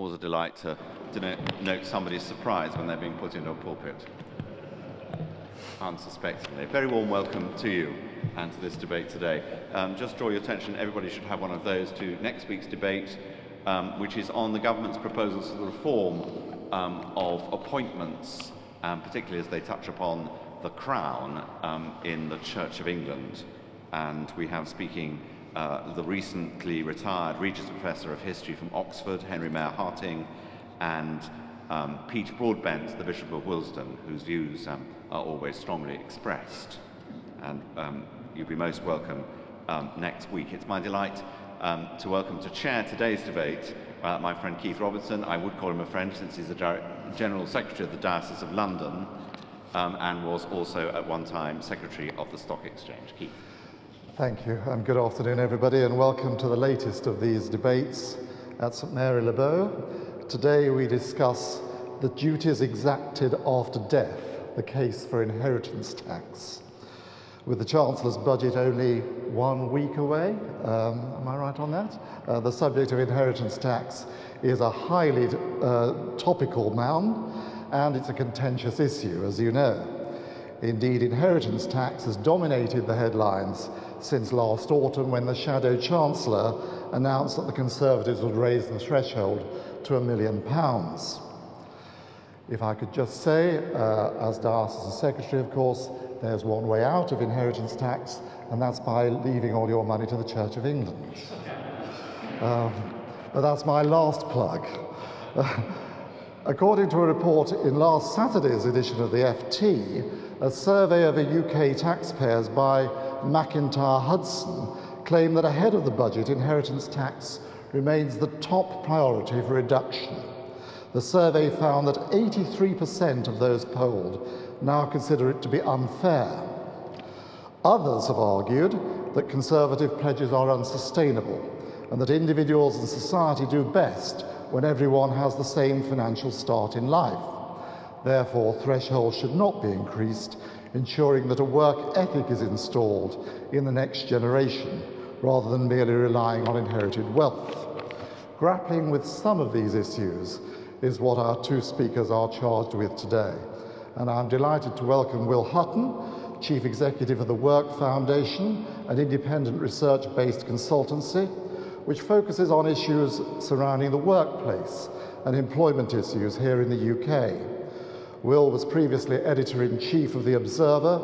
always a delight to, note somebody's surprise when they're being put into a pulpit unsuspectingly. Very warm welcome to you and to this debate today. Um, just draw your attention, everybody should have one of those to next week's debate, um, which is on the government's proposals for the reform um, of appointments, um, particularly as they touch upon the Crown um, in the Church of England. And we have speaking uh, the recently retired Regius Professor of History from Oxford, Henry Mayr-Harting, and um, Pete Broadbent, the Bishop of Willesden, whose views um, are always strongly expressed. And um, you'll be most welcome um, next week. It's my delight um, to welcome to chair today's debate uh, my friend Keith Robertson. I would call him a friend since he's the General Secretary of the Diocese of London um, and was also at one time Secretary of the Stock Exchange. Keith. Thank you, and good afternoon, everybody, and welcome to the latest of these debates at St Mary Le Bow. Today we discuss the duties exacted after death, the case for inheritance tax. With the Chancellor's budget only one week away, um, am I right on that? Uh, the subject of inheritance tax is a highly uh, topical noun, and it's a contentious issue, as you know. Indeed, inheritance tax has dominated the headlines since last autumn when the Shadow Chancellor announced that the Conservatives would raise the threshold to a million pounds. If I could just say, uh, as Diocesan Secretary, of course, there's one way out of inheritance tax, and that's by leaving all your money to the Church of England. Um, but that's my last plug. According to a report in last Saturday's edition of the FT, a survey of UK taxpayers by MacIntyre Hudson claim that ahead of the budget, inheritance tax remains the top priority for reduction. The survey found that 83% of those polled now consider it to be unfair. Others have argued that conservative pledges are unsustainable and that individuals and society do best when everyone has the same financial start in life. Therefore, thresholds should not be increased ensuring that a work ethic is installed in the next generation rather than merely relying on inherited wealth. Grappling with some of these issues is what our two speakers are charged with today. And I'm delighted to welcome Will Hutton, Chief Executive of the Work Foundation, an independent research based consultancy which focuses on issues surrounding the workplace and employment issues here in the UK. Will was previously editor in chief of The Observer,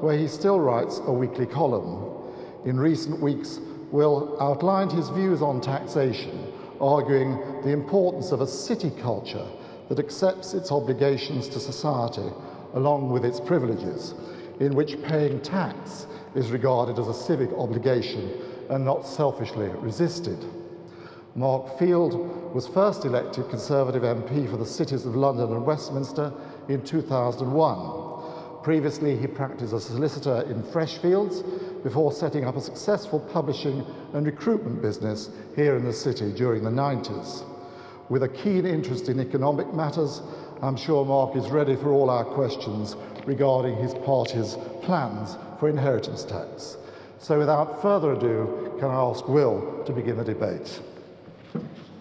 where he still writes a weekly column. In recent weeks, Will outlined his views on taxation, arguing the importance of a city culture that accepts its obligations to society along with its privileges, in which paying tax is regarded as a civic obligation and not selfishly resisted. Mark Field was first elected Conservative MP for the cities of London and Westminster in 2001. Previously, he practiced as a solicitor in Freshfields before setting up a successful publishing and recruitment business here in the city during the 90s. With a keen interest in economic matters, I'm sure Mark is ready for all our questions regarding his party's plans for inheritance tax. So without further ado, can I ask Will to begin the debate?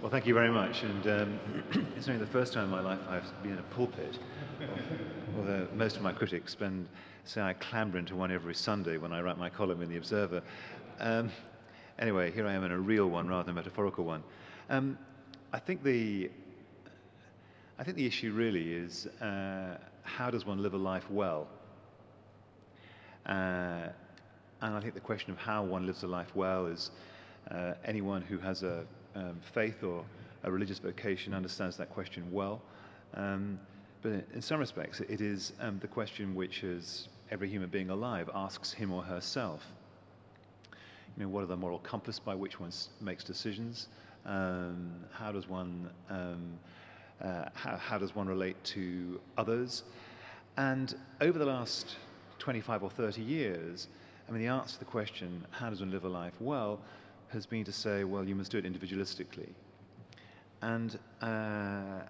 Well, thank you very much. And um, it's only the first time in my life I've been in a pulpit. Although most of my critics spend, say I clamber into one every Sunday when I write my column in The Observer. Um, anyway, here I am in a real one rather than a metaphorical one. Um, I think the I think the issue really is uh, how does one live a life well? Uh, and I think the question of how one lives a life well is uh, anyone who has a um, faith or a religious vocation understands that question well. Um, but in some respects, it is um, the question which is every human being alive asks him or herself. You know, what are the moral compass by which one makes decisions? Um, how does one um, uh, how, how does one relate to others? And over the last 25 or 30 years, I mean, the answer to the question, how does one live a life well, has been to say, well, you must do it individualistically. And uh,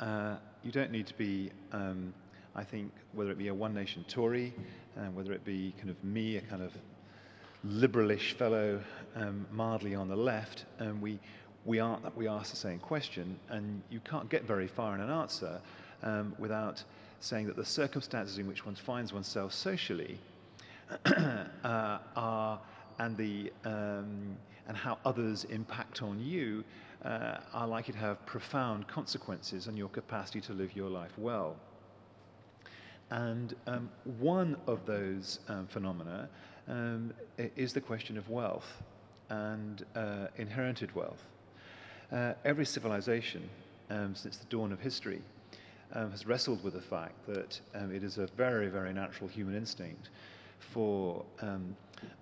uh, you don't need to be, um, I think, whether it be a One Nation Tory, uh, whether it be kind of me, a kind of liberalish fellow, um, mildly on the left, and we, we, are, we ask the same question, and you can't get very far in an answer um, without saying that the circumstances in which one finds oneself socially uh, are, and, the, um, and how others impact on you uh, are likely to have profound consequences on your capacity to live your life well. And um, one of those um, phenomena um, is the question of wealth and uh, inherited wealth. Uh, every civilization um, since the dawn of history um, has wrestled with the fact that um, it is a very, very natural human instinct for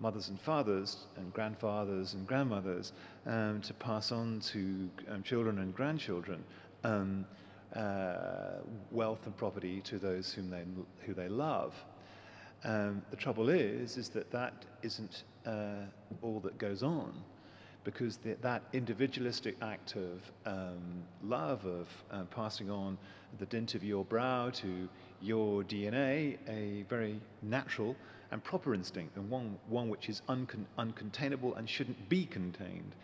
mothers and fathers and grandfathers and grandmothers to pass on to children and grandchildren uh, wealth and property to those whom they, who they love. Um, the trouble is, is that that isn't uh, all that goes on, because the, that individualistic act of um, love, of uh, passing on the dint of your brow to your DNA, a very natural and proper instinct, and one, one which is uncon- uncontainable and shouldn't be contained,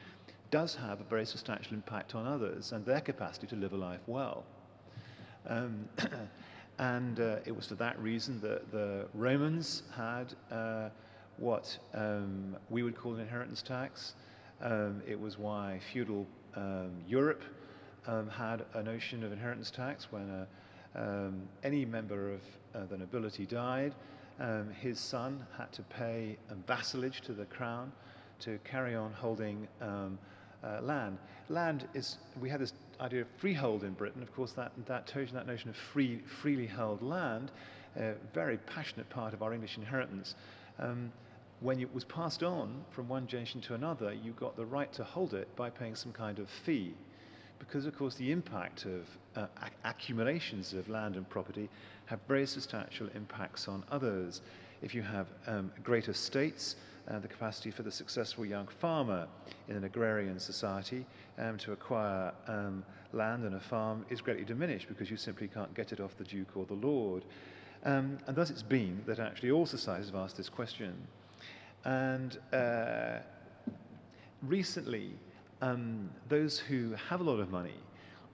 does have a very substantial impact on others and their capacity to live a life well. Um, and uh, it was for that reason that the Romans had uh, what um, we would call an inheritance tax. Um, it was why feudal um, Europe um, had a notion of inheritance tax when uh, um, any member of uh, the nobility died. His son had to pay vassalage to the crown to carry on holding uh, land. Land is, we had this idea of freehold in Britain, of course, that, that, that notion of free, freely held land, a very passionate part of our English inheritance. Um, when it was passed on from one generation to another, you got the right to hold it by paying some kind of fee. Because, of course, the impact of uh, accumulations of land and property have very substantial impacts on others. If you have um, great estates, uh, the capacity for the successful young farmer in an agrarian society um, to acquire um, land and a farm is greatly diminished because you simply can't get it off the Duke or the Lord. Um, and thus it's been that actually all societies have asked this question. And uh, recently, um, those who have a lot of money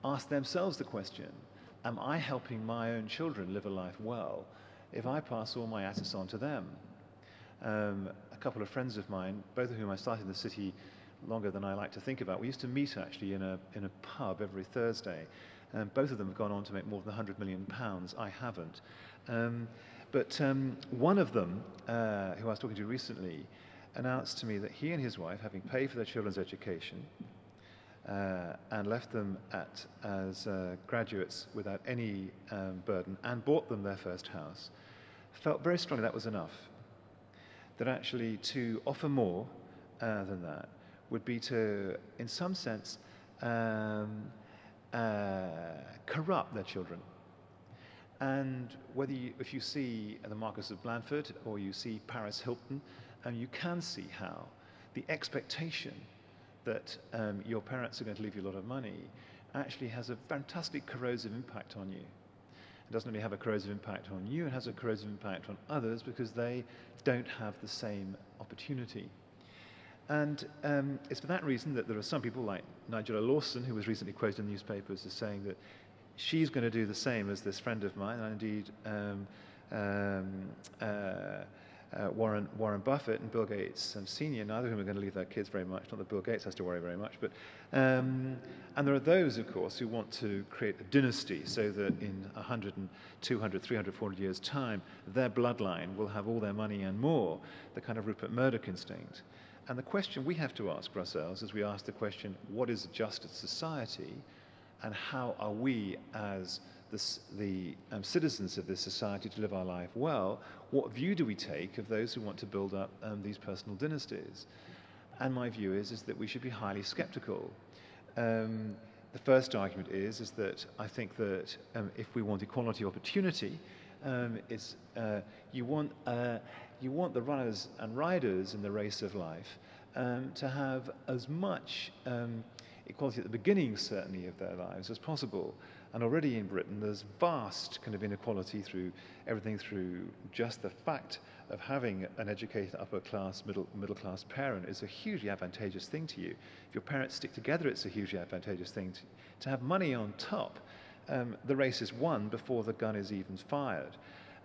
ask themselves the question Am I helping my own children live a life well if I pass all my assets on to them? Um, a couple of friends of mine, both of whom I started in the city longer than I like to think about, we used to meet actually in a, in a pub every Thursday. Um, both of them have gone on to make more than 100 million pounds. I haven't. Um, but um, one of them, uh, who I was talking to recently, announced to me that he and his wife, having paid for their children's education uh, and left them at, as uh, graduates without any um, burden and bought them their first house, felt very strongly that was enough that actually to offer more uh, than that would be to, in some sense, um, uh, corrupt their children. And whether you, if you see the Marquis of Blandford or you see Paris Hilton, um, you can see how the expectation that um, your parents are going to leave you a lot of money actually has a fantastic corrosive impact on you. It doesn't only have a corrosive impact on you, it has a corrosive impact on others because they don't have the same opportunity. And um, it's for that reason that there are some people like Nigella Lawson, who was recently quoted in the newspapers as saying that she's going to do the same as this friend of mine, and indeed um, um, uh, uh, Warren, Warren Buffett and Bill Gates um, Sr., neither of whom are going to leave their kids very much. Not that Bill Gates has to worry very much. But, um, and there are those, of course, who want to create a dynasty so that in 100, and 200, 300, 400 years' time, their bloodline will have all their money and more, the kind of Rupert Murdoch instinct. And the question we have to ask ourselves is we ask the question, what is a just society? And how are we as the um, citizens of this society to live our life well, what view do we take of those who want to build up um, these personal dynasties? And my view is, is that we should be highly skeptical. Um, the first argument is, is that I think that um, if we want equality opportunity, um, it's, uh, you, want, uh, you want the runners and riders in the race of life um, to have as much equality at the beginning, certainly, of their lives as possible. And already in Britain, there's vast kind of inequality through everything through just the fact of having an educated upper class, middle, middle class parent is a hugely advantageous thing to you. If your parents stick together, it's a hugely advantageous thing to, to have money on top. Um, the race is won before the gun is even fired.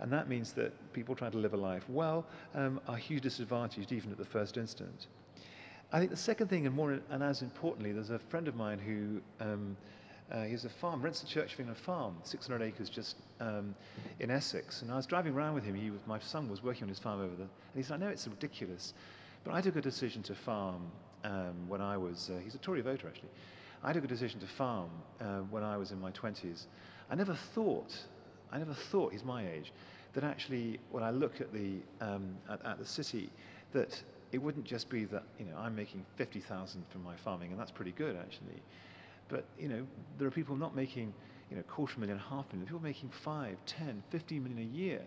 And that means that people trying to live a life well um, are hugely disadvantaged even at the first instant. I think the second thing, and more and as importantly, there's a friend of mine who um, uh, he has a farm, rents the Church of England farm, 600 acres just um, in Essex. And I was driving around with him. He was, my son was working on his farm over there. And he said, I know it's ridiculous, but I took a decision to farm um, when I was, uh, he's a Tory voter actually. I took a decision to farm uh, when I was in my 20s. I never thought I never thought, he's my age, that actually when I look at the, um, at, at, the city, that it wouldn't just be that, you know, I'm making 50,000 from my farming, and that's pretty good actually. But, you know, there are people not making, you know, quarter million, half million, people making five, 10, 15 million a year.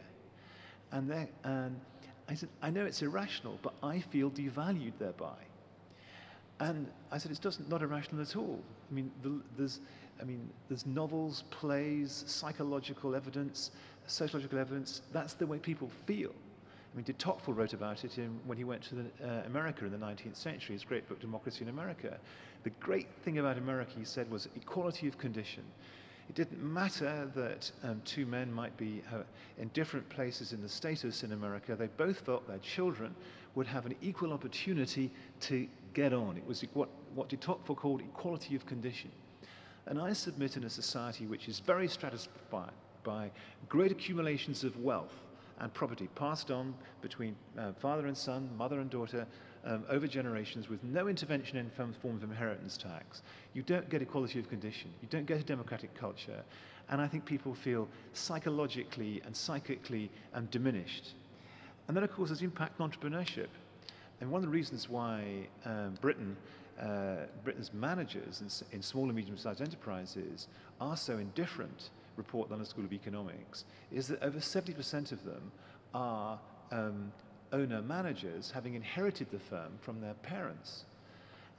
And, and I said, I know it's irrational, but I feel devalued thereby. And I said, it's just not irrational at all. I mean, the, there's, I mean, there's novels, plays, psychological evidence, sociological evidence. That's the way people feel. I mean, de Tocqueville wrote about it in, when he went to the, uh, America in the 19th century, his great book, Democracy in America. The great thing about America, he said, was equality of condition. It didn't matter that um, two men might be uh, in different places in the status in America. They both felt their children would have an equal opportunity to get on. It was what, what de Tocqueville called equality of condition. And I submit in a society which is very stratified by great accumulations of wealth and property passed on between uh, father and son, mother and daughter, um, over generations with no intervention in some form of inheritance tax. You don't get equality of condition. You don't get a democratic culture. And I think people feel psychologically and psychically um, diminished. And then, of course, there's impact on entrepreneurship. And one of the reasons why um, Britain uh, Britain's managers in, in small and medium-sized enterprises are so indifferent, report the London School of Economics, is that over 70% of them are um, owner-managers having inherited the firm from their parents.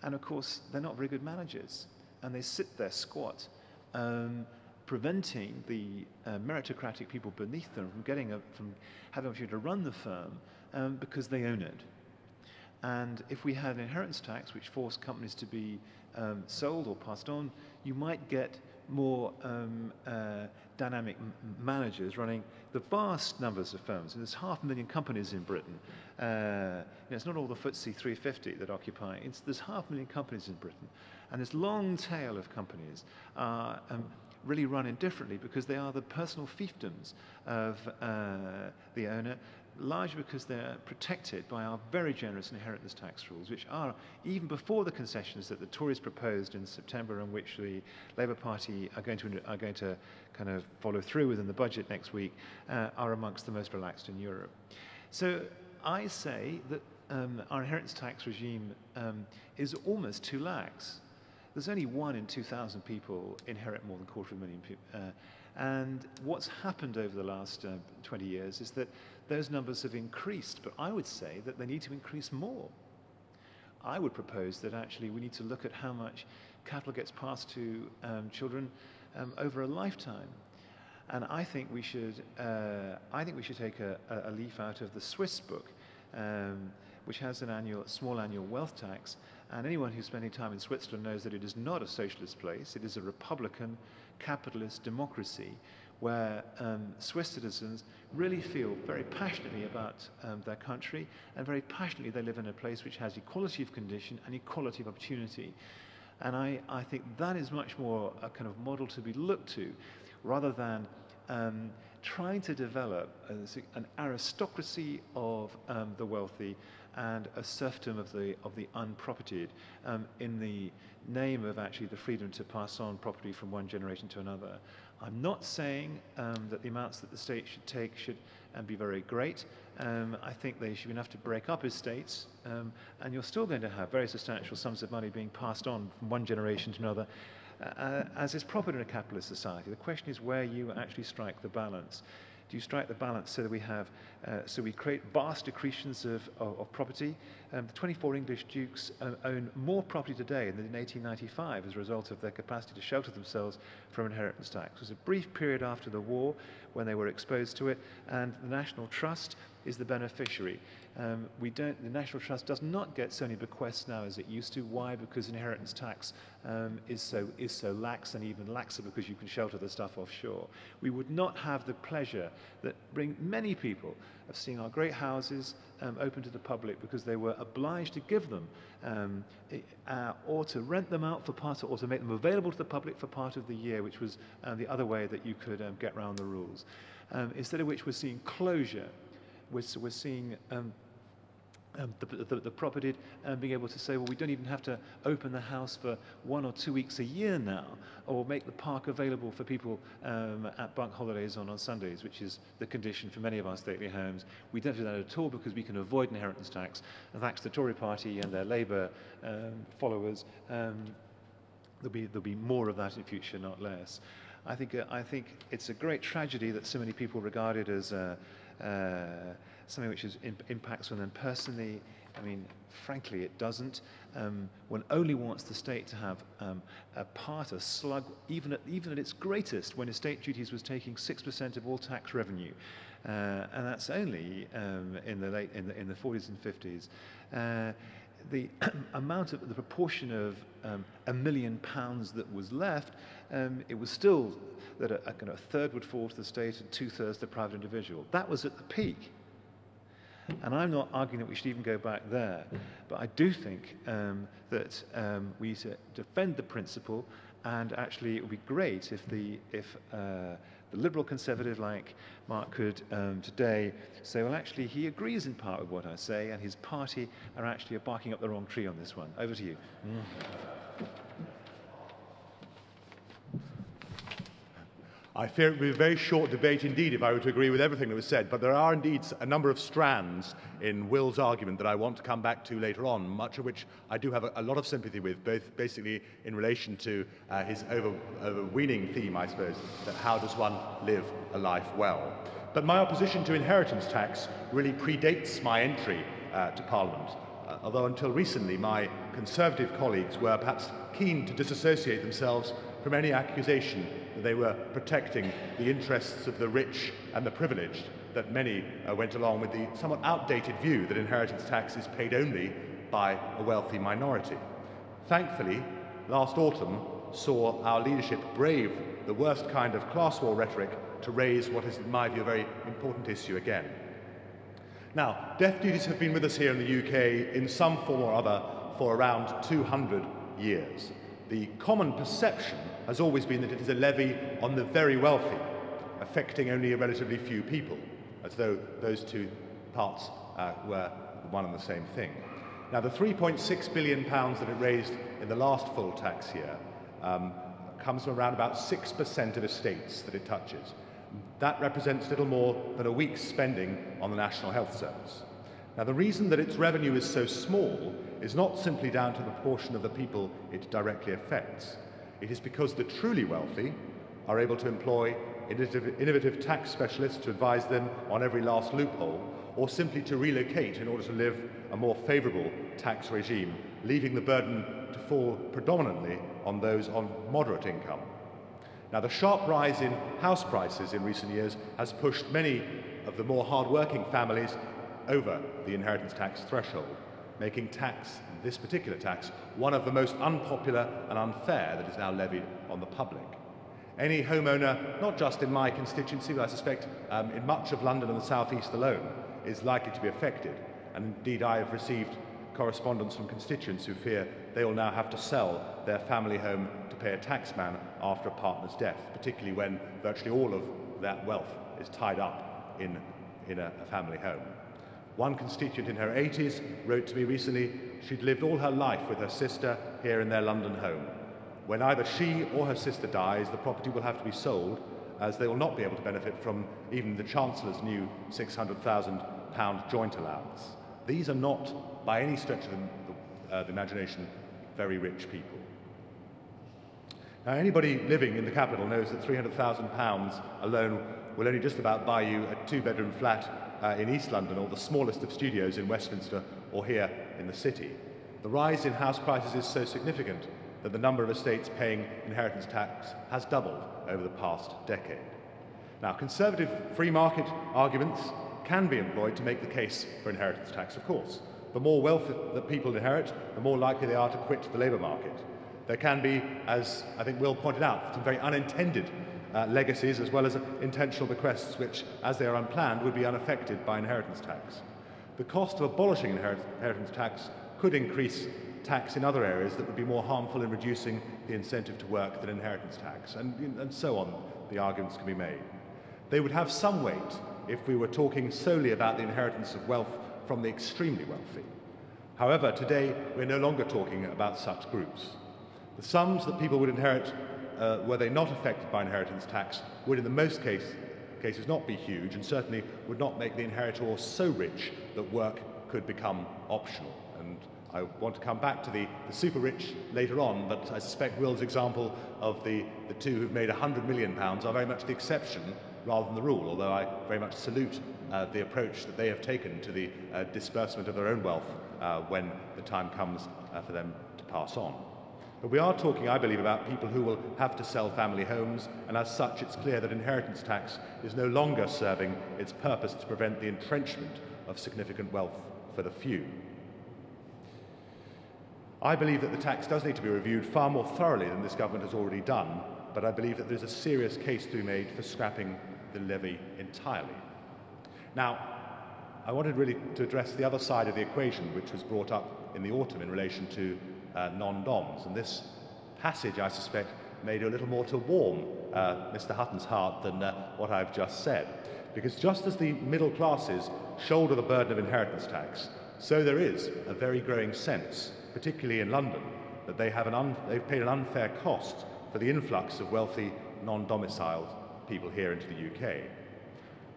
And of course, they're not very good managers. And they sit there squat, um, preventing the uh, meritocratic people beneath them from getting a, from having an opportunity to run the firm um, because they own it. And if we had an inheritance tax which forced companies to be um, sold or passed on, you might get more um, uh, dynamic managers running the vast numbers of firms. And there's half a million companies in Britain. Uh, you know, it's not all the FTSE 350 that occupy. It's, there's half a million companies in Britain. And this long tail of companies are um, really run indifferently because they are the personal fiefdoms of uh, the owner largely because they're protected by our very generous inheritance tax rules, which are, even before the concessions that the Tories proposed in September and which the Labour Party are going to, are going to kind of follow through with in the budget next week, uh, are amongst the most relaxed in Europe. So I say that um, our inheritance tax regime um, is almost too lax. There's only one in 2,000 people inherit more than a quarter of a million people. Uh, and what's happened over the last uh, 20 years is that those numbers have increased, but I would say that they need to increase more. I would propose that actually we need to look at how much capital gets passed to um, children um, over a lifetime. And I think we should, uh, I think we should take a, a, leaf out of the Swiss book, um, which has an annual, small annual wealth tax. And anyone who's spending time in Switzerland knows that it is not a socialist place. It is a republican, capitalist democracy where um, Swiss citizens really feel very passionately about um, their country and very passionately they live in a place which has equality of condition and equality of opportunity. And I, I think that is much more a kind of model to be looked to rather than um, trying to develop a, an aristocracy of um, the wealthy and a serfdom of the, of the unpropertied um, in the name of actually the freedom to pass on property from one generation to another. I'm not saying um, that the amounts that the state should take should um, be very great. Um, I think they should be enough to break up estates, um, and you're still going to have very substantial sums of money being passed on from one generation to another, uh, as is proper in a capitalist society. The question is where you actually strike the balance. Do you strike the balance so that we have, so we create vast accretions of, of, of property um, the 24 English dukes uh, own more property today than in 1895 as a result of their capacity to shelter themselves from inheritance tax. It was a brief period after the war when they were exposed to it, and the National Trust is the beneficiary. Um, we don't, the National Trust does not get so many bequests now as it used to. Why? Because inheritance tax um, is, so, is so lax and even laxer because you can shelter the stuff offshore. We would not have the pleasure that bring many people of seeing our great houses um, open to the public because they were obliged to give them um, uh, or to rent them out for part of, or to make them available to the public for part of the year, which was uh, the other way that you could um, get around the rules. Um, instead of which we're seeing closure we're, we're seeing um, the, the, the, property um, being able to say, well, we don't even have to open the house for one or two weeks a year now, or make the park available for people um, at bank holidays on on Sundays, which is the condition for many of our stately homes. We don't do that at all because we can avoid inheritance tax. And thanks to the Tory party and their Labour um, followers, um, there'll, be, there'll be more of that in future, not less. I think, uh, I think it's a great tragedy that so many people regard it as uh, uh, something which is impacts on them personally. I mean, frankly, it doesn't. Um, one only wants the state to have um, a part, a slug, even at, even at its greatest, when estate duties was taking 6% of all tax revenue. Uh, and that's only um, in, the late, in, the, in the 40s and 50s. Uh, the amount of the proportion of um, a million pounds that was left, um, it was still that a, a, kind of a third would fall to the state and two thirds to the private individual. That was at the peak. And I'm not arguing that we should even go back there, but I do think um, that um, we need to defend the principle, and actually it would be great if the if uh, the liberal conservative like Mark could um, today say, well, actually, he agrees in part with what I say, and his party are actually barking up the wrong tree on this one. Over to you. Mm. I fear it would be a very short debate indeed if I were to agree with everything that was said, but there are indeed a number of strands in Will's argument that I want to come back to later on, much of which I do have a, a lot of sympathy with, both basically in relation to uh, his over, overweening theme, I suppose, that how does one live a life well. But my opposition to inheritance tax really predates my entry uh, to Parliament, uh, although until recently my Conservative colleagues were perhaps keen to disassociate themselves from any accusation they were protecting the interests of the rich and the privileged, that many uh, went along with the somewhat outdated view that inheritance tax is paid only by a wealthy minority. Thankfully, last autumn saw our leadership brave the worst kind of class war rhetoric to raise what is, in my view, a very important issue again. Now, death duties have been with us here in the UK in some form or other for around 200 years. The common perception has always been that it is a levy on the very wealthy, affecting only a relatively few people, as though those two parts uh, were one and the same thing. Now, the 3.6 billion pounds that it raised in the last full tax year um, comes from around about 6% of estates that it touches. That represents little more than a week's spending on the National Health Service. Now, the reason that its revenue is so small is not simply down to the proportion of the people it directly affects. It is because the truly wealthy are able to employ innovative, tax specialists to advise them on every last loophole, or simply to relocate in order to live a more favourable tax regime, leaving the burden to fall predominantly on those on moderate income. Now, the sharp rise in house prices in recent years has pushed many of the more hard-working families over the inheritance tax threshold making tax, this particular tax, one of the most unpopular and unfair that is now levied on the public. Any homeowner, not just in my constituency, but I suspect um, in much of London and the South East alone, is likely to be affected. And indeed, I have received correspondence from constituents who fear they will now have to sell their family home to pay a taxman after a partner's death, particularly when virtually all of that wealth is tied up in, in a, a family home. One constituent in her 80s wrote to me recently she'd lived all her life with her sister here in their London home. When either she or her sister dies, the property will have to be sold as they will not be able to benefit from even the Chancellor's new £600,000 joint allowance. These are not, by any stretch of the, uh, the imagination, very rich people. Now, anybody living in the capital knows that £300,000 alone will only just about buy you a two bedroom flat uh, in East London or the smallest of studios in Westminster or here in the city. The rise in house prices is so significant that the number of estates paying inheritance tax has doubled over the past decade. Now, conservative free market arguments can be employed to make the case for inheritance tax, of course. The more wealth that people inherit, the more likely they are to quit the labour market. There can be, as I think Will pointed out, some very unintended uh, legacies as well as intentional bequests, which, as they are unplanned, would be unaffected by inheritance tax. The cost of abolishing inheritance tax could increase tax in other areas that would be more harmful in reducing the incentive to work than inheritance tax, and, and so on. The arguments can be made. They would have some weight if we were talking solely about the inheritance of wealth from the extremely wealthy. However, today we're no longer talking about such groups. The sums that people would inherit uh, were they not affected by inheritance tax would in the most case, cases not be huge and certainly would not make the inheritor so rich that work could become optional. And I want to come back to the, the super rich later on, but I suspect Will's example of the, the two who've made £100 million are very much the exception rather than the rule, although I very much salute uh, the approach that they have taken to the uh, disbursement of their own wealth uh, when the time comes uh, for them to pass on. But we are talking, I believe, about people who will have to sell family homes, and as such, it's clear that inheritance tax is no longer serving its purpose to prevent the entrenchment of significant wealth for the few. I believe that the tax does need to be reviewed far more thoroughly than this government has already done, but I believe that there's a serious case to be made for scrapping the levy entirely. Now, I wanted really to address the other side of the equation, which was brought up in the autumn in relation to uh, non-DOMs. And this passage, I suspect, made a little more to warm uh, Mr. Hutton's heart than uh, what I've just said. Because just as the middle classes shoulder the burden of inheritance tax, so there is a very growing sense, particularly in London, that they have an they've paid an unfair cost for the influx of wealthy, non-domiciled people here into the UK.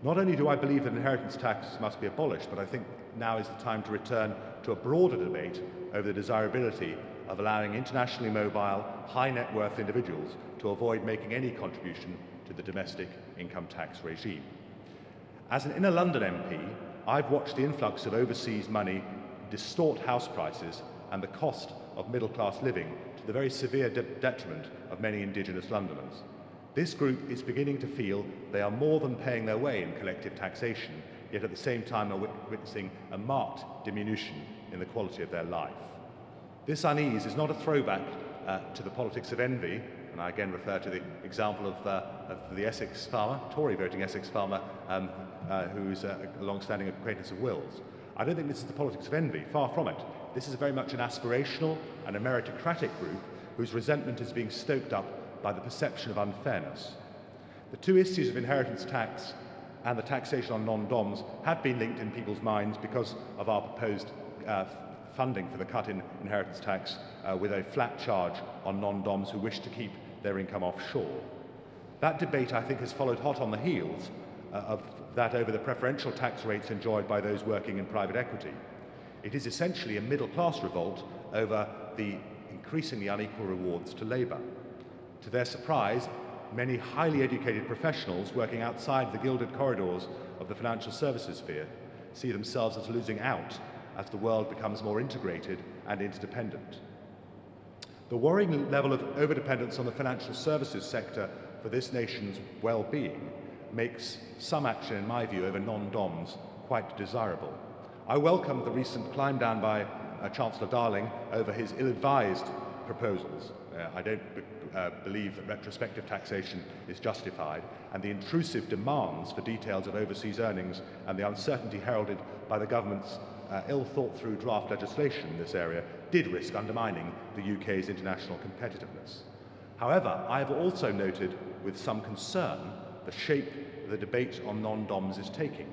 Not only do I believe that inheritance taxes must be abolished, but I think now is the time to return to a broader debate over the desirability of allowing internationally mobile, high net worth individuals to avoid making any contribution to the domestic income tax regime. As an inner London MP, I've watched the influx of overseas money distort house prices and the cost of middle class living to the very severe de- detriment of many indigenous Londoners. This group is beginning to feel they are more than paying their way in collective taxation, yet at the same time are witnessing a marked diminution in the quality of their life. This unease is not a throwback uh, to the politics of envy, and I again refer to the example of, uh, of the Essex farmer, Tory voting Essex farmer, um, uh, who's a long-standing acquaintance of Will's. I don't think this is the politics of envy, far from it. This is very much an aspirational and a meritocratic group whose resentment is being stoked up by the perception of unfairness. The two issues of inheritance tax and the taxation on non-DOMs have been linked in people's minds because of our proposed funding for the cut in inheritance tax uh, with a flat charge on non-DOMs who wish to keep their income offshore. That debate, I think, has followed hot on the heels uh, of that over the preferential tax rates enjoyed by those working in private equity. It is essentially a middle class revolt over the increasingly unequal rewards to labour. To their surprise, many highly educated professionals working outside the gilded corridors of the financial services sphere see themselves as losing out as the world becomes more integrated and interdependent. The worrying level of overdependence on the financial services sector for this nation's well-being makes some action, in my view, over non-DOMs quite desirable. I welcome the recent climb down by uh, Chancellor Darling over his ill-advised proposals. Uh, I don't uh, believe that retrospective taxation is justified, and the intrusive demands for details of overseas earnings and the uncertainty heralded by the government's uh, ill thought through draft legislation in this area did risk undermining the UK's international competitiveness. However, I have also noted with some concern the shape the debate on non DOMs is taking.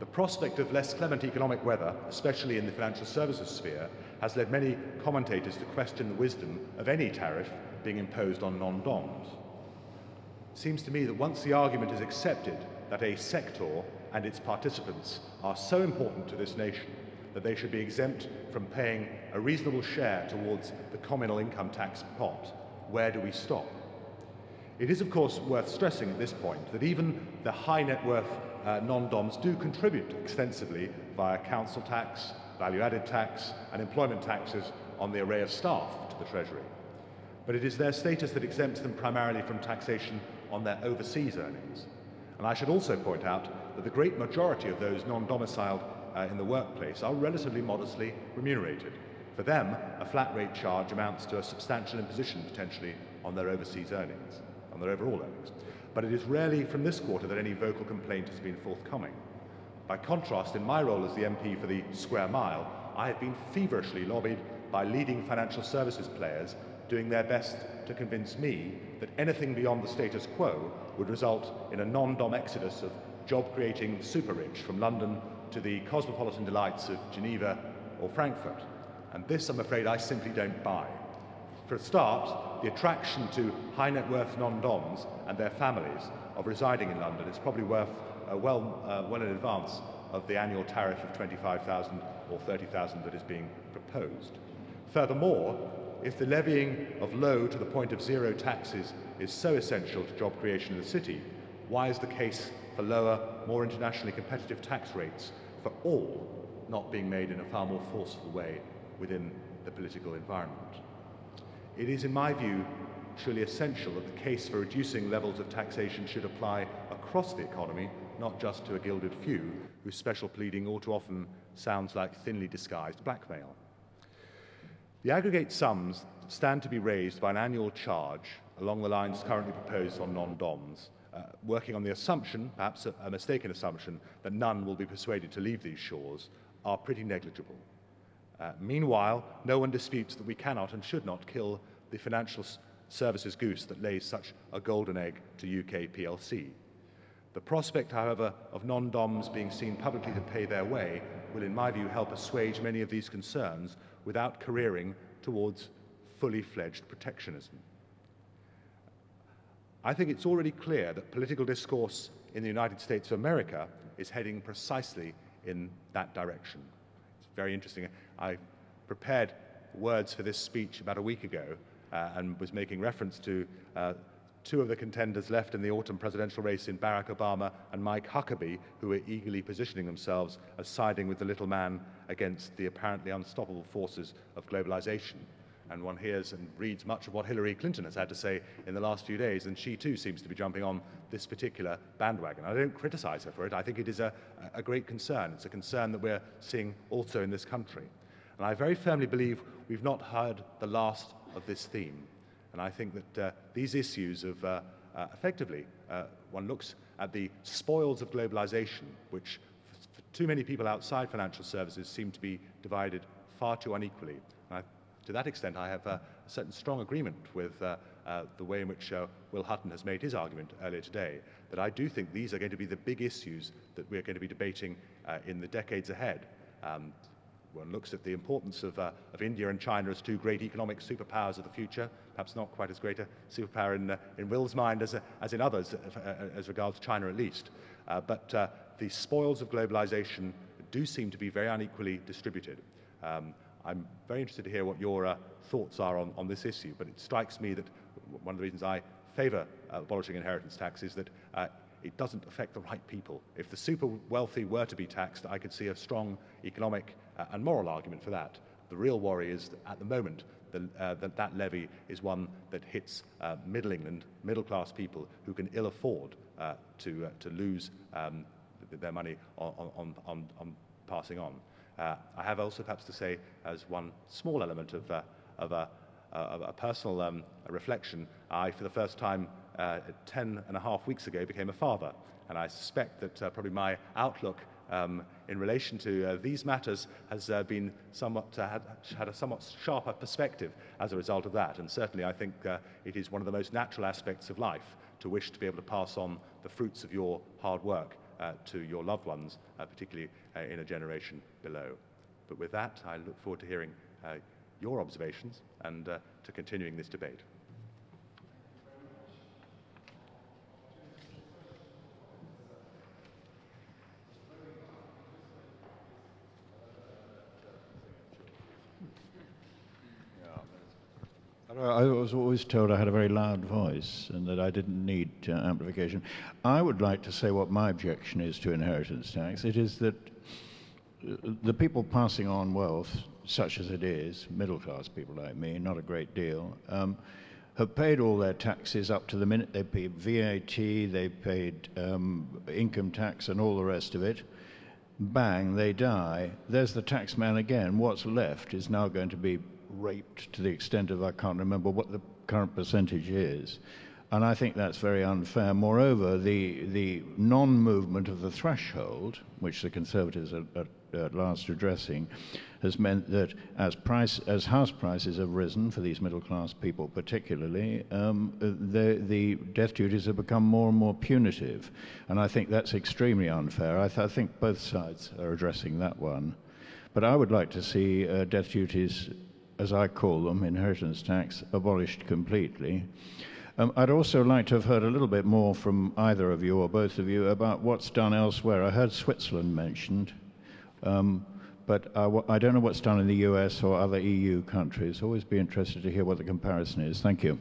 The prospect of less clement economic weather, especially in the financial services sphere, has led many commentators to question the wisdom of any tariff being imposed on non DOMs. It seems to me that once the argument is accepted that a sector and its participants are so important to this nation that they should be exempt from paying a reasonable share towards the communal income tax pot, where do we stop? It is, of course, worth stressing at this point that even the high net worth uh, non DOMs do contribute extensively via council tax, value added tax, and employment taxes on the array of staff to the Treasury. But it is their status that exempts them primarily from taxation on their overseas earnings. And I should also point out that the great majority of those non domiciled uh, in the workplace are relatively modestly remunerated. For them, a flat rate charge amounts to a substantial imposition potentially on their overseas earnings, on their overall earnings. But it is rarely from this quarter that any vocal complaint has been forthcoming. By contrast, in my role as the MP for the Square Mile, I have been feverishly lobbied by leading financial services players doing their best to convince me that anything beyond the status quo would result in a non dom exodus of job creating super rich from London to the cosmopolitan delights of Geneva or Frankfurt. And this, I'm afraid, I simply don't buy. For a start, the attraction to high net worth non doms and their families of residing in London is probably worth uh, well, uh, well in advance of the annual tariff of 25,000 or 30,000 that is being proposed. Furthermore, if the levying of low to the point of zero taxes is so essential to job creation in the city, why is the case for lower, more internationally competitive tax rates for all not being made in a far more forceful way within the political environment? It is, in my view, truly essential that the case for reducing levels of taxation should apply across the economy, not just to a gilded few whose special pleading all too often sounds like thinly disguised blackmail. The aggregate sums stand to be raised by an annual charge along the lines currently proposed on non-DOMs, uh, working on the assumption, perhaps a, a mistaken assumption, that none will be persuaded to leave these shores, are pretty negligible. Uh, meanwhile, no one disputes that we cannot and should not kill the financial services goose that lays such a golden egg to UK PLC. The prospect, however, of non DOMs being seen publicly to pay their way will, in my view, help assuage many of these concerns without careering towards fully fledged protectionism. I think it's already clear that political discourse in the United States of America is heading precisely in that direction. It's very interesting. I prepared words for this speech about a week ago uh, and was making reference to uh, two of the contenders left in the autumn presidential race in Barack Obama and Mike Huckabee, who are eagerly positioning themselves as siding with the little man against the apparently unstoppable forces of globalization. And one hears and reads much of what Hillary Clinton has had to say in the last few days, and she too seems to be jumping on this particular bandwagon. I don't criticize her for it. I think it is a, a great concern. It's a concern that we're seeing also in this country. And I very firmly believe we've not heard the last of this theme. And I think that uh, these issues of uh, uh, effectively, uh, one looks at the spoils of globalization, which for too many people outside financial services seem to be divided far too unequally. To that extent, I have uh, a certain strong agreement with uh, the way in which Will Hutton has made his argument earlier today, that I do think these are going to be the big issues that we're going to be debating in the decades ahead. Um, one looks at the importance of, uh, of India and China as two great economic superpowers of the future, perhaps not quite as great a superpower in, uh, in Will's mind as, uh, as in others, uh, uh, as regards China at least. Uh, but the spoils of globalization do seem to be very unequally distributed. Um, I'm very interested to hear what your thoughts are on, on this issue, but it strikes me that one of the reasons I favor abolishing inheritance tax is that it doesn't affect the right people. If the super wealthy were to be taxed, I could see a strong economic uh, and moral argument for that. The real worry is that at the moment, uh, that that levy is one that hits uh, middle England, middle class people who can ill afford uh, to, uh, to lose um, their money on, on, on, on passing on. Uh, I have also perhaps to say, as one small element of, of a, a, personal um, reflection, I, for the first time uh, 10 and a half weeks ago, became a father. And I suspect that uh, probably my outlook um, in relation to uh, these matters has uh, been somewhat, uh, had, had, a somewhat sharper perspective as a result of that. And certainly I think uh, it is one of the most natural aspects of life to wish to be able to pass on the fruits of your hard work Uh, to your loved ones, uh, particularly uh, in a generation below. But with that, I look forward to hearing your observations and to continuing this debate. I was always told I had a very loud voice and that I didn't need uh, amplification. I would like to say what my objection is to inheritance tax. It is that the people passing on wealth, such as it is, middle class people like me, not a great deal, um, have paid all their taxes up to the minute. They paid VAT, they paid um, income tax, and all the rest of it. Bang, they die. There's the tax man again. What's left is now going to be raped to the extent of I can't remember what the current percentage is. And I think that's very unfair. Moreover, the, the non movement of the threshold, which the Conservatives are, are at last addressing, has meant that as, price, as house prices have risen for these middle class people, particularly, um, the, the death duties have become more and more punitive. And I think that's extremely unfair. I, th- I think both sides are addressing that one. But I would like to see uh, death duties, as I call them, inheritance tax, abolished completely. Um, I'd also like to have heard a little bit more from either of you or both of you about what's done elsewhere. I heard Switzerland mentioned, um, but I, I don't know what's done in the US or other EU countries. Always be interested to hear what the comparison is. Thank you.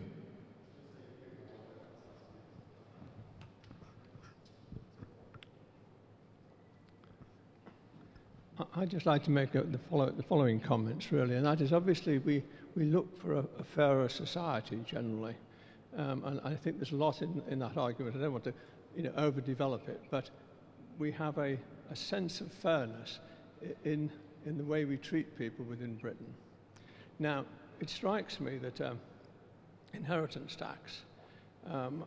I'd just like to make a, the, follow, the, following comments, really, and that is obviously we, we look for a, a fairer society generally. Um, and I think there's a lot in, in that argument. I don't want to you know, overdevelop it, but we have a, a sense of fairness in, in the way we treat people within Britain. Now, it strikes me that um, inheritance tax um,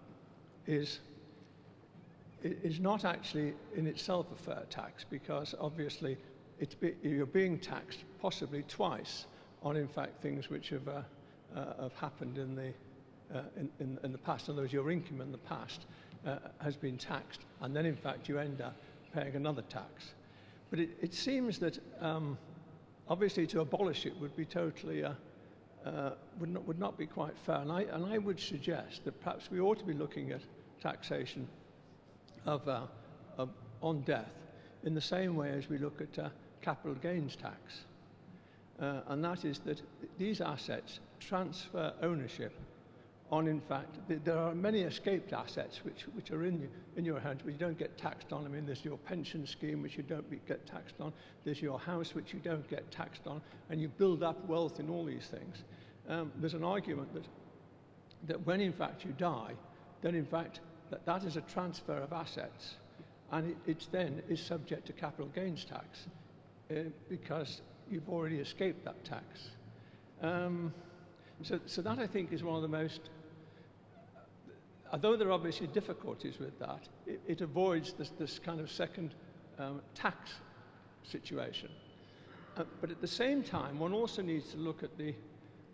is, is not actually in itself a fair tax because obviously it's be, you're being taxed possibly twice on, in fact, things which have, uh, uh, have happened in the, uh, in, in, in, the past. In other words, your income in the past uh, has been taxed, and then in fact you end up paying another tax. But it, it seems that um, obviously to abolish it would be totally, uh, uh, would, not, would not be quite fair. And I, and I would suggest that perhaps we ought to be looking at taxation of, of on death in the same way as we look at capital gains tax. Uh, and that is that these assets transfer ownership on, in fact, there are many escaped assets which, which are in, in your hands, but you don't get taxed on. I mean, there's your pension scheme, which you don't get taxed on. There's your house, which you don't get taxed on. And you build up wealth in all these things. Um, there's an argument that, that when, in fact, you die, then, in fact, that, that is a transfer of assets. And it it's then is subject to capital gains tax because you've already escaped that tax. Um, so, so that, I think, is one of the most although there are obviously difficulties with that, it, it avoids this, this, kind of second um, tax situation. Uh, but at the same time, one also needs to look at the,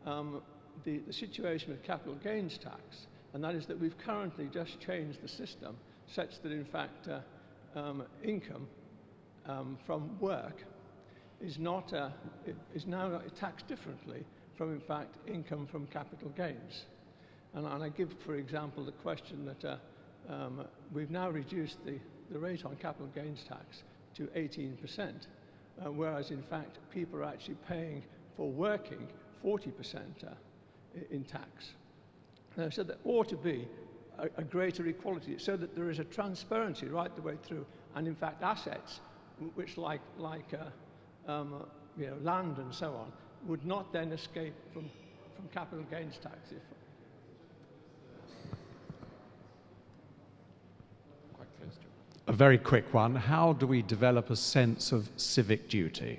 um, the, the, situation with capital gains tax, and that is that we've currently just changed the system such that, in fact, uh, um, income um, from work is, not, uh, is now taxed differently from, in fact, income from capital gains. And, and I give, for example, the question that uh, um, we've now reduced the, the rate on capital gains tax to 18%, uh, whereas in fact people are actually paying for working 40% uh, in tax. Uh, so there ought to be a, a, greater equality so that there is a transparency right the way through. And in fact, assets, which like, like uh, um, you know, land and so on, would not then escape from, from capital gains tax if, a very quick one. How do we develop a sense of civic duty?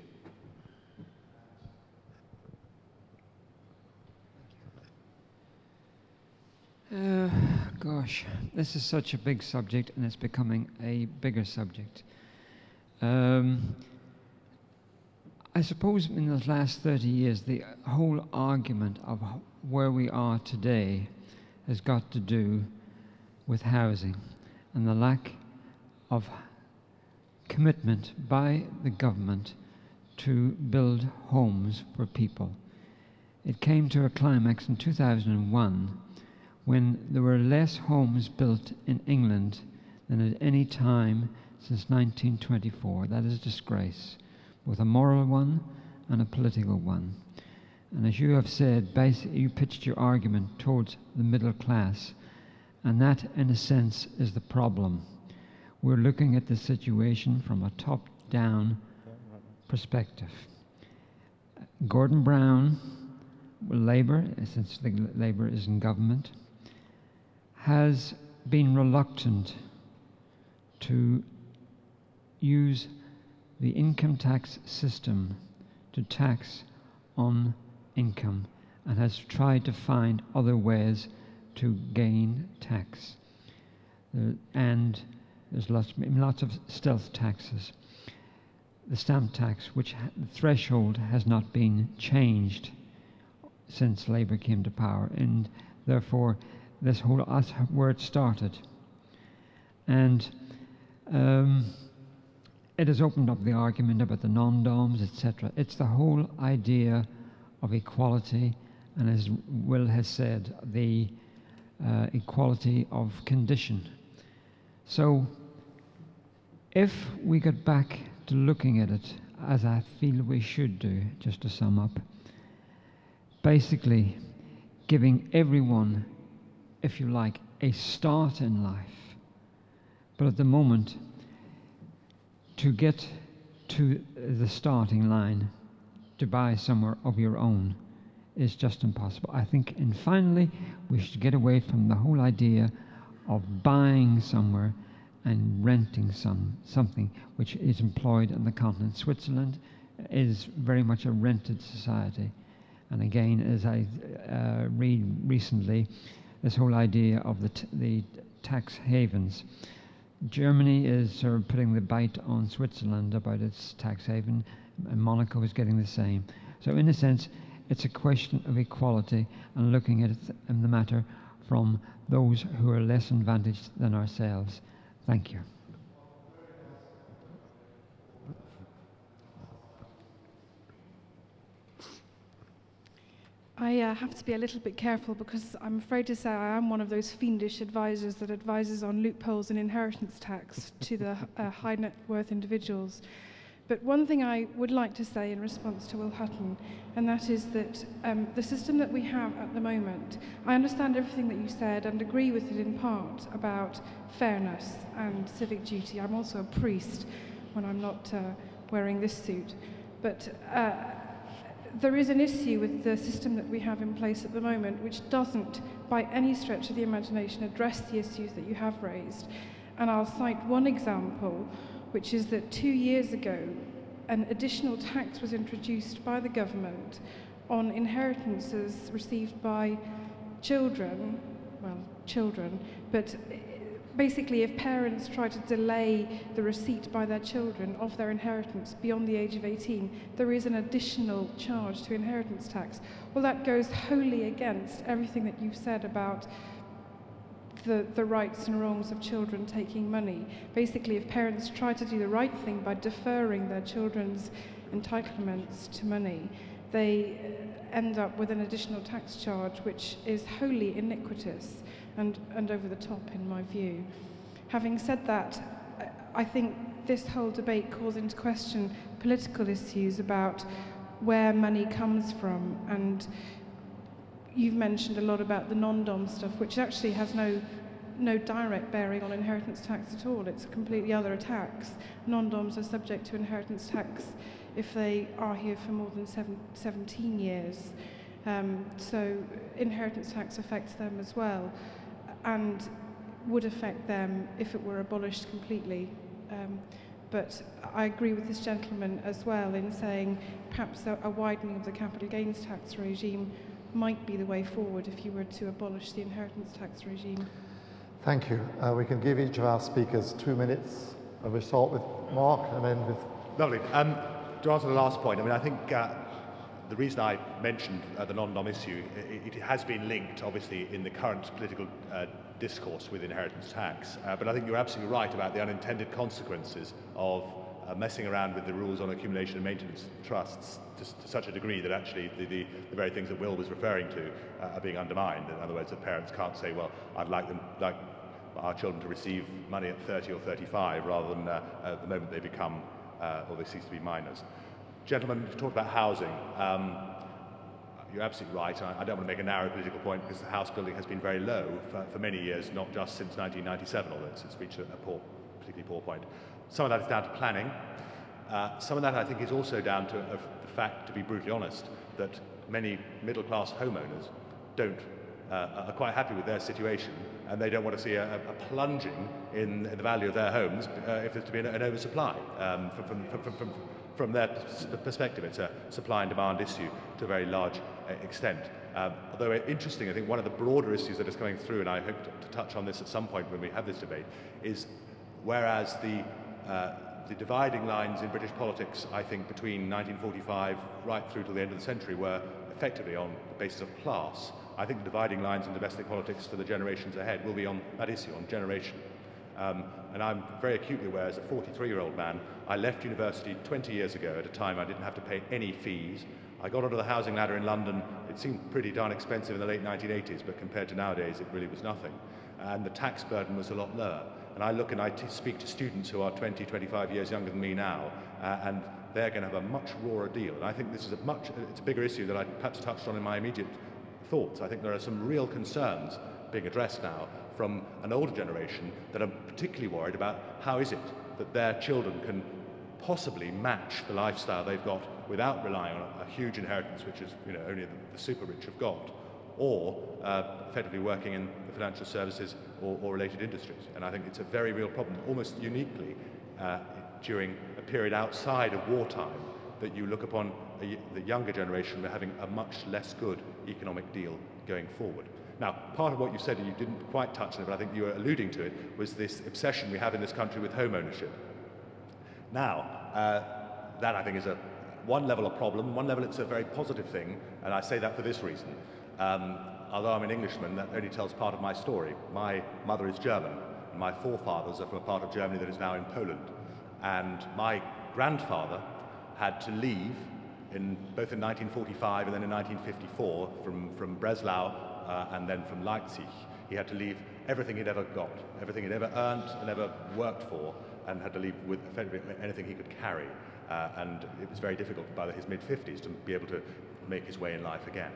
Uh, gosh, this is such a big subject and it's becoming a bigger subject. Um, I suppose in the last 30 years, the whole argument of where we are today has got to do with housing and the lack of commitment by the government to build homes for people. It came to a climax in 2001 when there were less homes built in England than at any time since 1924. That is a disgrace, both a moral one and a political one. And as you have said, you pitched your argument towards the middle class, and that, in a sense, is the problem. We're looking at the situation from a top down perspective. Gordon Brown, Labour, since Labour is in government, has been reluctant to use the income tax system to tax on income and has tried to find other ways to gain tax. Uh, and there's lots, lots of stealth taxes. The stamp tax, which ha- threshold has not been changed since Labour came to power, and therefore this whole where it started. And um, it has opened up the argument about the non-doms, etc. It's the whole idea of equality, and as Will has said, the uh, equality of condition. So, if we get back to looking at it as I feel we should do, just to sum up, basically giving everyone, if you like, a start in life. But at the moment, to get to the starting line, to buy somewhere of your own, is just impossible. I think, and finally, we should get away from the whole idea of buying somewhere and renting some something which is employed on the continent. Switzerland is very much a rented society. And again, as I uh, read recently, this whole idea of the, t- the tax havens. Germany is sort of putting the bite on Switzerland about its tax haven, and Monaco is getting the same. So, in a sense, it's a question of equality and looking at the matter from those who are less advantaged than ourselves. Thank you. I uh, have to be a little bit careful because I'm afraid to say I am one of those fiendish advisors that advises on loopholes in inheritance tax to the uh, high net worth individuals. But one thing I would like to say in response to Will Hutton, and that is that um, the system that we have at the moment, I understand everything that you said and agree with it in part about fairness and civic duty. I'm also a priest when I'm not uh, wearing this suit. But uh, there is an issue with the system that we have in place at the moment, which doesn't, by any stretch of the imagination, address the issues that you have raised. And I'll cite one example, which is that two years ago, an additional tax was introduced by the government on inheritances received by children, well, children, but basically, if parents try to delay the receipt by their children of their inheritance beyond the age of 18, there is an additional charge to inheritance tax. Well, that goes wholly against everything that you've said about the, the rights and wrongs of children taking money. Basically, if parents try to do the right thing by deferring their children's entitlements to money, they uh, end up with an additional tax charge which is wholly iniquitous and, and over the top, in my view. Having said that, I think this whole debate calls into question political issues about where money comes from. And you've mentioned a lot about the non dom stuff, which actually has no, no direct bearing on inheritance tax at all. It's a completely other tax. Non doms are subject to inheritance tax if they are here for more than seven, 17 years. Um, so inheritance tax affects them as well and would affect them if it were abolished completely. Um, but I agree with this gentleman as well in saying perhaps a, a, widening of the capital gains tax regime might be the way forward if you were to abolish the inheritance tax regime. Thank you. Uh, we can give each of our speakers two minutes. We start with Mark and end with. Lovely. Um, to answer the last point, I mean, I think uh, the reason I mentioned uh, the non-dom issue, it, it, has been linked, obviously, in the current political uh, discourse with inheritance tax. Uh, but I think you're absolutely right about the unintended consequences of uh, messing around with the rules on accumulation and maintenance trusts to, to such a degree that actually the, the, the, very things that Will was referring to uh, are being undermined. In other words, the parents can't say, well, I'd like them, like our children to receive money at 30 or 35 rather than uh, at the moment they become or they cease to be minors. Gentlemen, you talked about housing. Um, you're absolutely right. I, I, don't want to make a narrow political point because the house building has been very low for, for many years, not just since 1997, although it's, it's reached a, a poor, particularly poor point. Some of that is down to planning. Uh, some of that, I think, is also down to uh, the fact, to be brutally honest, that many middle class homeowners don't uh, are quite happy with their situation and they don't want to see a, a plunging in, in, the value of their homes uh, if there's to be an, an oversupply. Um, from, from, from, from, from their perspective, it's a supply and demand issue to a very large uh, extent. Um, although interesting, I think one of the broader issues that is coming through, and I hope to, to touch on this at some point when we have this debate, is whereas the uh, the dividing lines in British politics, I think, between 1945 right through to the end of the century were effectively on the basis of class. I think the dividing lines in domestic politics for the generations ahead will be on that issue, on generation. Um, and I'm very acutely aware, as a 43 year old man, I left university 20 years ago at a time I didn't have to pay any fees. I got onto the housing ladder in London. It seemed pretty darn expensive in the late 1980s, but compared to nowadays, it really was nothing. And the tax burden was a lot lower. And I look and I speak to students who are 20, 25 years younger than me now, uh, and they're going to have a much rawer deal. And I think this is a much, it's a bigger issue that I perhaps touched on in my immediate thoughts. I think there are some real concerns being addressed now from an older generation that are particularly worried about how is it that their children can possibly match the lifestyle they've got without relying on a, huge inheritance, which is you know only the, the super rich have got, or uh, effectively working in the financial services or, or, related industries. And I think it's a very real problem, almost uniquely uh, during a period outside of wartime that you look upon a, the younger generation having a much less good economic deal going forward. Now, part of what you said, and you didn't quite touch on it, but I think you were alluding to it, was this obsession we have in this country with home ownership. Now, uh, that I think is a one level a problem, one level it's a very positive thing, and I say that for this reason. Um, although I'm an Englishman, that only tells part of my story. My mother is German, and my forefathers are from a part of Germany that is now in Poland. And my grandfather had to leave in, both in 1945 and then in 1954 from, from Breslau uh, and then from Leipzig. He had to leave everything he'd ever got, everything he'd ever earned and ever worked for, and had to leave with anything he could carry. Uh, and it was very difficult by his mid 50s to be able to make his way in life again.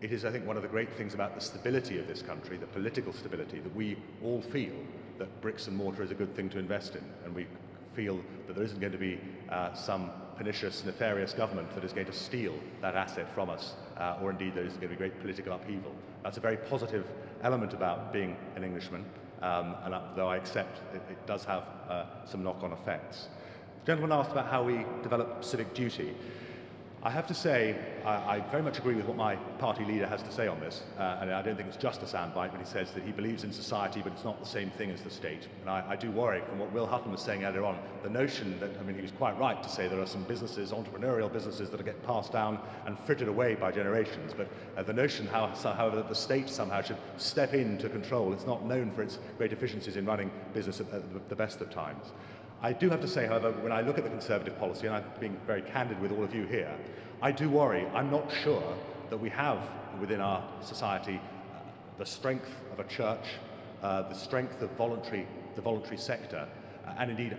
It is, I think, one of the great things about the stability of this country, the political stability, that we all feel that bricks and mortar is a good thing to invest in, and we feel that there isn't going to be uh, some pernicious, nefarious government that is going to steal that asset from us, uh, or indeed there is going to be great political upheaval. That's a very positive element about being an Englishman, um, and though I accept it, it does have uh, some knock-on effects. The gentleman asked about how we develop civic duty. I have to say, I, I, very much agree with what my party leader has to say on this, uh, and I don't think it's just a soundbite when he says that he believes in society, but it's not the same thing as the state. And I, I, do worry, from what Will Hutton was saying earlier on, the notion that, I mean, he was quite right to say there are some businesses, entrepreneurial businesses, that get passed down and frittered away by generations, but uh, the notion, how, however, that the state somehow should step in to control, it's not known for its great efficiencies in running business at, at the best of times. I do have to say, however, when I look at the Conservative policy, and I'm being very candid with all of you here, I do worry. I'm not sure that we have within our society uh, the strength of a church, uh, the strength of voluntary, the voluntary sector, uh, and indeed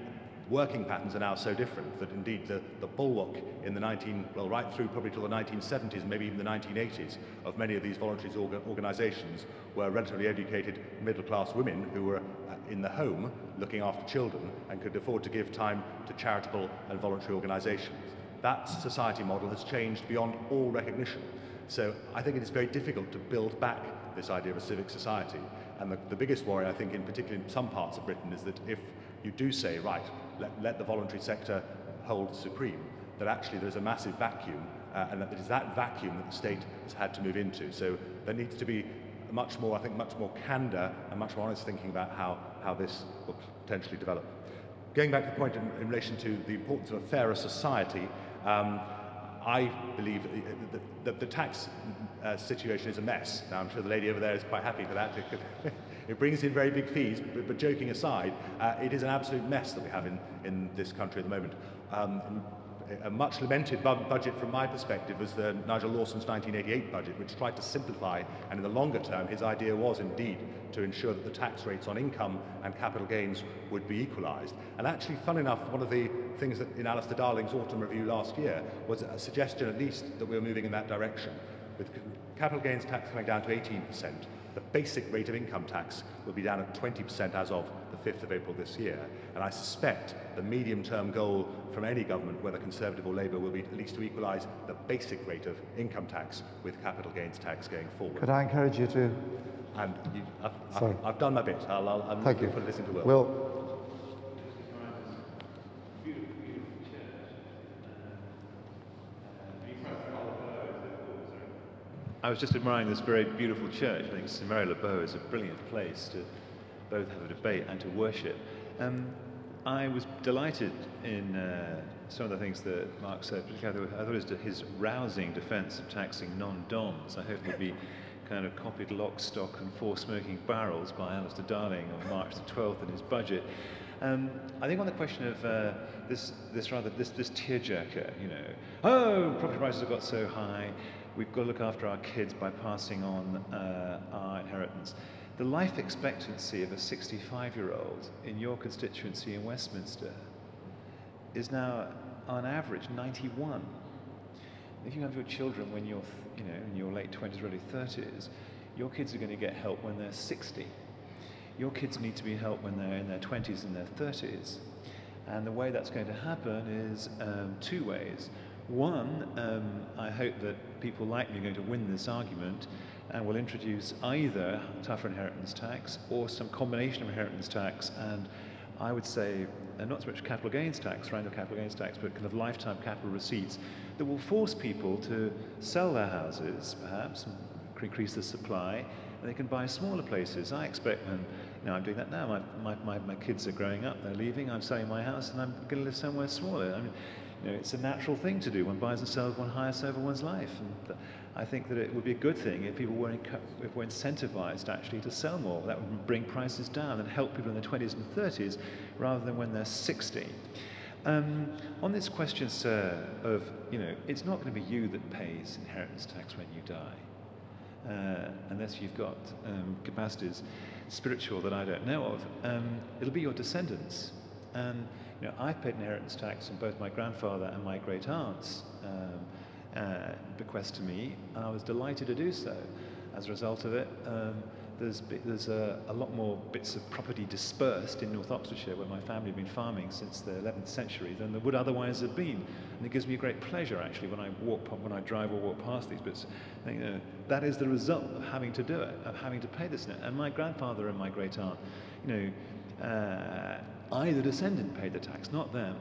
working patterns are now so different that indeed the, the bulwark in the 19, well, right through probably till the 1970s maybe even the 1980s of many of these voluntary orga organizations were relatively educated middle class women who were uh, in the home looking after children and could afford to give time to charitable and voluntary organizations. That society model has changed beyond all recognition. So I think it is very difficult to build back this idea of a civic society. And the, the biggest worry, I think, in particular in some parts of Britain, is that if you do say, right, let, let the voluntary sector hold supreme, that actually there's a massive vacuum, uh, and that it is that vacuum that the state has had to move into. So there needs to be much more, I think, much more candour and much more honest thinking about how, how this will potentially develop. Going back to the point in, in relation to the importance of a fairer society, um, I believe that the, the, tax uh, situation is a mess. Now, I'm sure the lady over there is quite happy for that. it brings in very big fees, but, but joking aside, uh, it is an absolute mess that we have in, in this country at the moment. Um, a much lamented bu budget from my perspective was the Nigel Lawson's 1988 budget, which tried to simplify, and in the longer term, his idea was indeed to ensure that the tax rates on income and capital gains would be equalised. And actually, fun enough, one of the things that in Alistair Darling's autumn review last year was a suggestion, at least, that we were moving in that direction. With capital gains tax coming down to 18%, the basic rate of income tax will be down at 20% as of the 5th of April this year. And I suspect the medium term goal from any government, whether Conservative or Labour, will be at least to equalise the basic rate of income tax with capital gains tax going forward. Could I encourage you to? And you, I've, I've, I've, done my bit. I'll, I'll, I'm Thank you. put this into Will. Will. I was just admiring this very beautiful church. I think St Mary Le Bow is a brilliant place to both have a debate and to worship. Um, I was delighted in uh, some of the things that Mark said. I thought, I thought his, rousing defence of taxing non-DOMs, I hope will be kind of copied lock, stock and four smoking barrels by Alistair Darling on March the 12th in his budget. Um, I think on the question of uh, this, this rather this, this tearjerker, you know, oh, property prices have got so high, we've got to look after our kids by passing on uh, our inheritance. The life expectancy of a 65 year old in your constituency in Westminster is now, on average, 91. If you have your children when you're, you know, in your late 20s, early 30s, your kids are going to get help when they're 60. Your kids need to be helped when they're in their 20s and their 30s. And the way that's going to happen is um, two ways. One, um, I hope that people like me are going to win this argument and will introduce either tougher inheritance tax or some combination of inheritance tax and I would say uh, not so much capital gains tax, random capital gains tax, but kind of lifetime capital receipts that will force people to sell their houses, perhaps, increase the supply, and they can buy smaller places. I expect, and you know, I'm doing that now. My, my, my, my kids are growing up, they're leaving, I'm selling my house, and I'm going to live somewhere smaller. I mean, you know, it's a natural thing to do. One buys and sells, one hires over one's life. And I think that it would be a good thing if people were, if were incentivized actually to sell more. That would bring prices down and help people in their 20s and 30s rather than when they're 60. Um, on this question, sir, of, you know, it's not going to be you that pays inheritance tax when you die, uh, unless you've got um, capacities spiritual that I don't know of. Um, it'll be your descendants. And, you know, I've paid inheritance tax on both my grandfather and my great aunts. Um, uh, bequest to me, and I was delighted to do so. As a result of it, um, there's, there's a, a, lot more bits of property dispersed in North Oxfordshire, where my family have been farming since the 11th century, than there would otherwise have been. And it gives me great pleasure, actually, when I walk, when I drive or walk past these bits. You know, that is the result of having to do it, of having to pay this. Net. And my grandfather and my great aunt, you know, uh, I, the descendant, paid the tax, not them.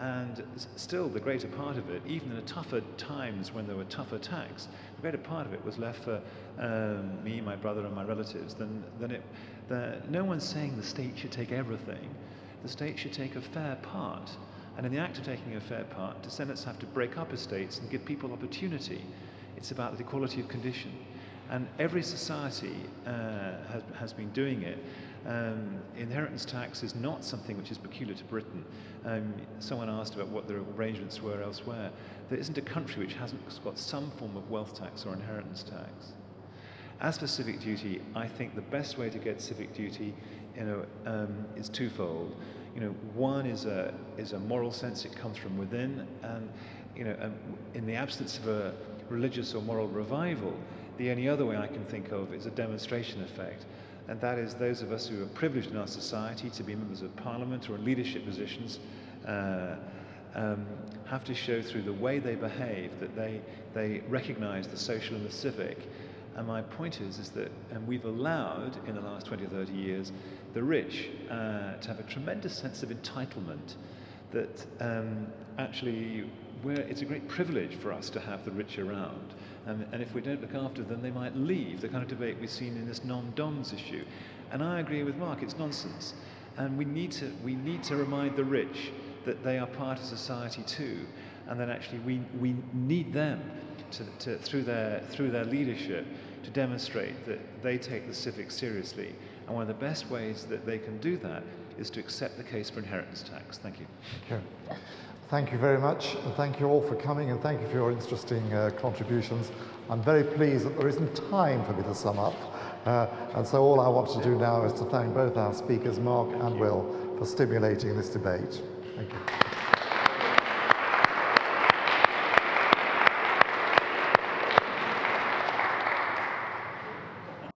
And still, the greater part of it, even in the tougher times when there were tougher tax, the greater part of it was left for um, me, my brother, and my relatives. Then, then it, the, no one's saying the state should take everything. The state should take a fair part. And in the act of taking a fair part, descendants have to break up estates and give people opportunity. It's about the equality of condition. And every society uh, has, has been doing it. Um, inheritance tax is not something which is peculiar to Britain. Um, someone asked about what the arrangements were elsewhere. There isn't a country which hasn't got some form of wealth tax or inheritance tax. As for civic duty, I think the best way to get civic duty you know, um, is twofold. You know, one is a, is a moral sense, it comes from within, and you know, um, in the absence of a religious or moral revival, the only other way I can think of is a demonstration effect and that is those of us who are privileged in our society to be members of parliament or in leadership positions uh, um, have to show through the way they behave that they, they recognize the social and the civic. And my point is, is that and we've allowed in the last 20 or 30 years the rich uh, to have a tremendous sense of entitlement that um, actually it's a great privilege for us to have the rich around. And, and if we don't look after them, they might leave. The kind of debate we've seen in this non-DOMs issue. And I agree with Mark, it's nonsense. And we need to, we need to remind the rich that they are part of society too. And that actually we, we need them to, to, through, their, through their leadership to demonstrate that they take the civic seriously. And one of the best ways that they can do that is to accept the case for inheritance tax. Thank you. Thank you. Thank you very much, and thank you all for coming, and thank you for your interesting uh, contributions. I'm very pleased that there isn't time for me to sum up, uh, and so all I want to do now is to thank both our speakers, Mark and Will, for stimulating this debate. Thank you.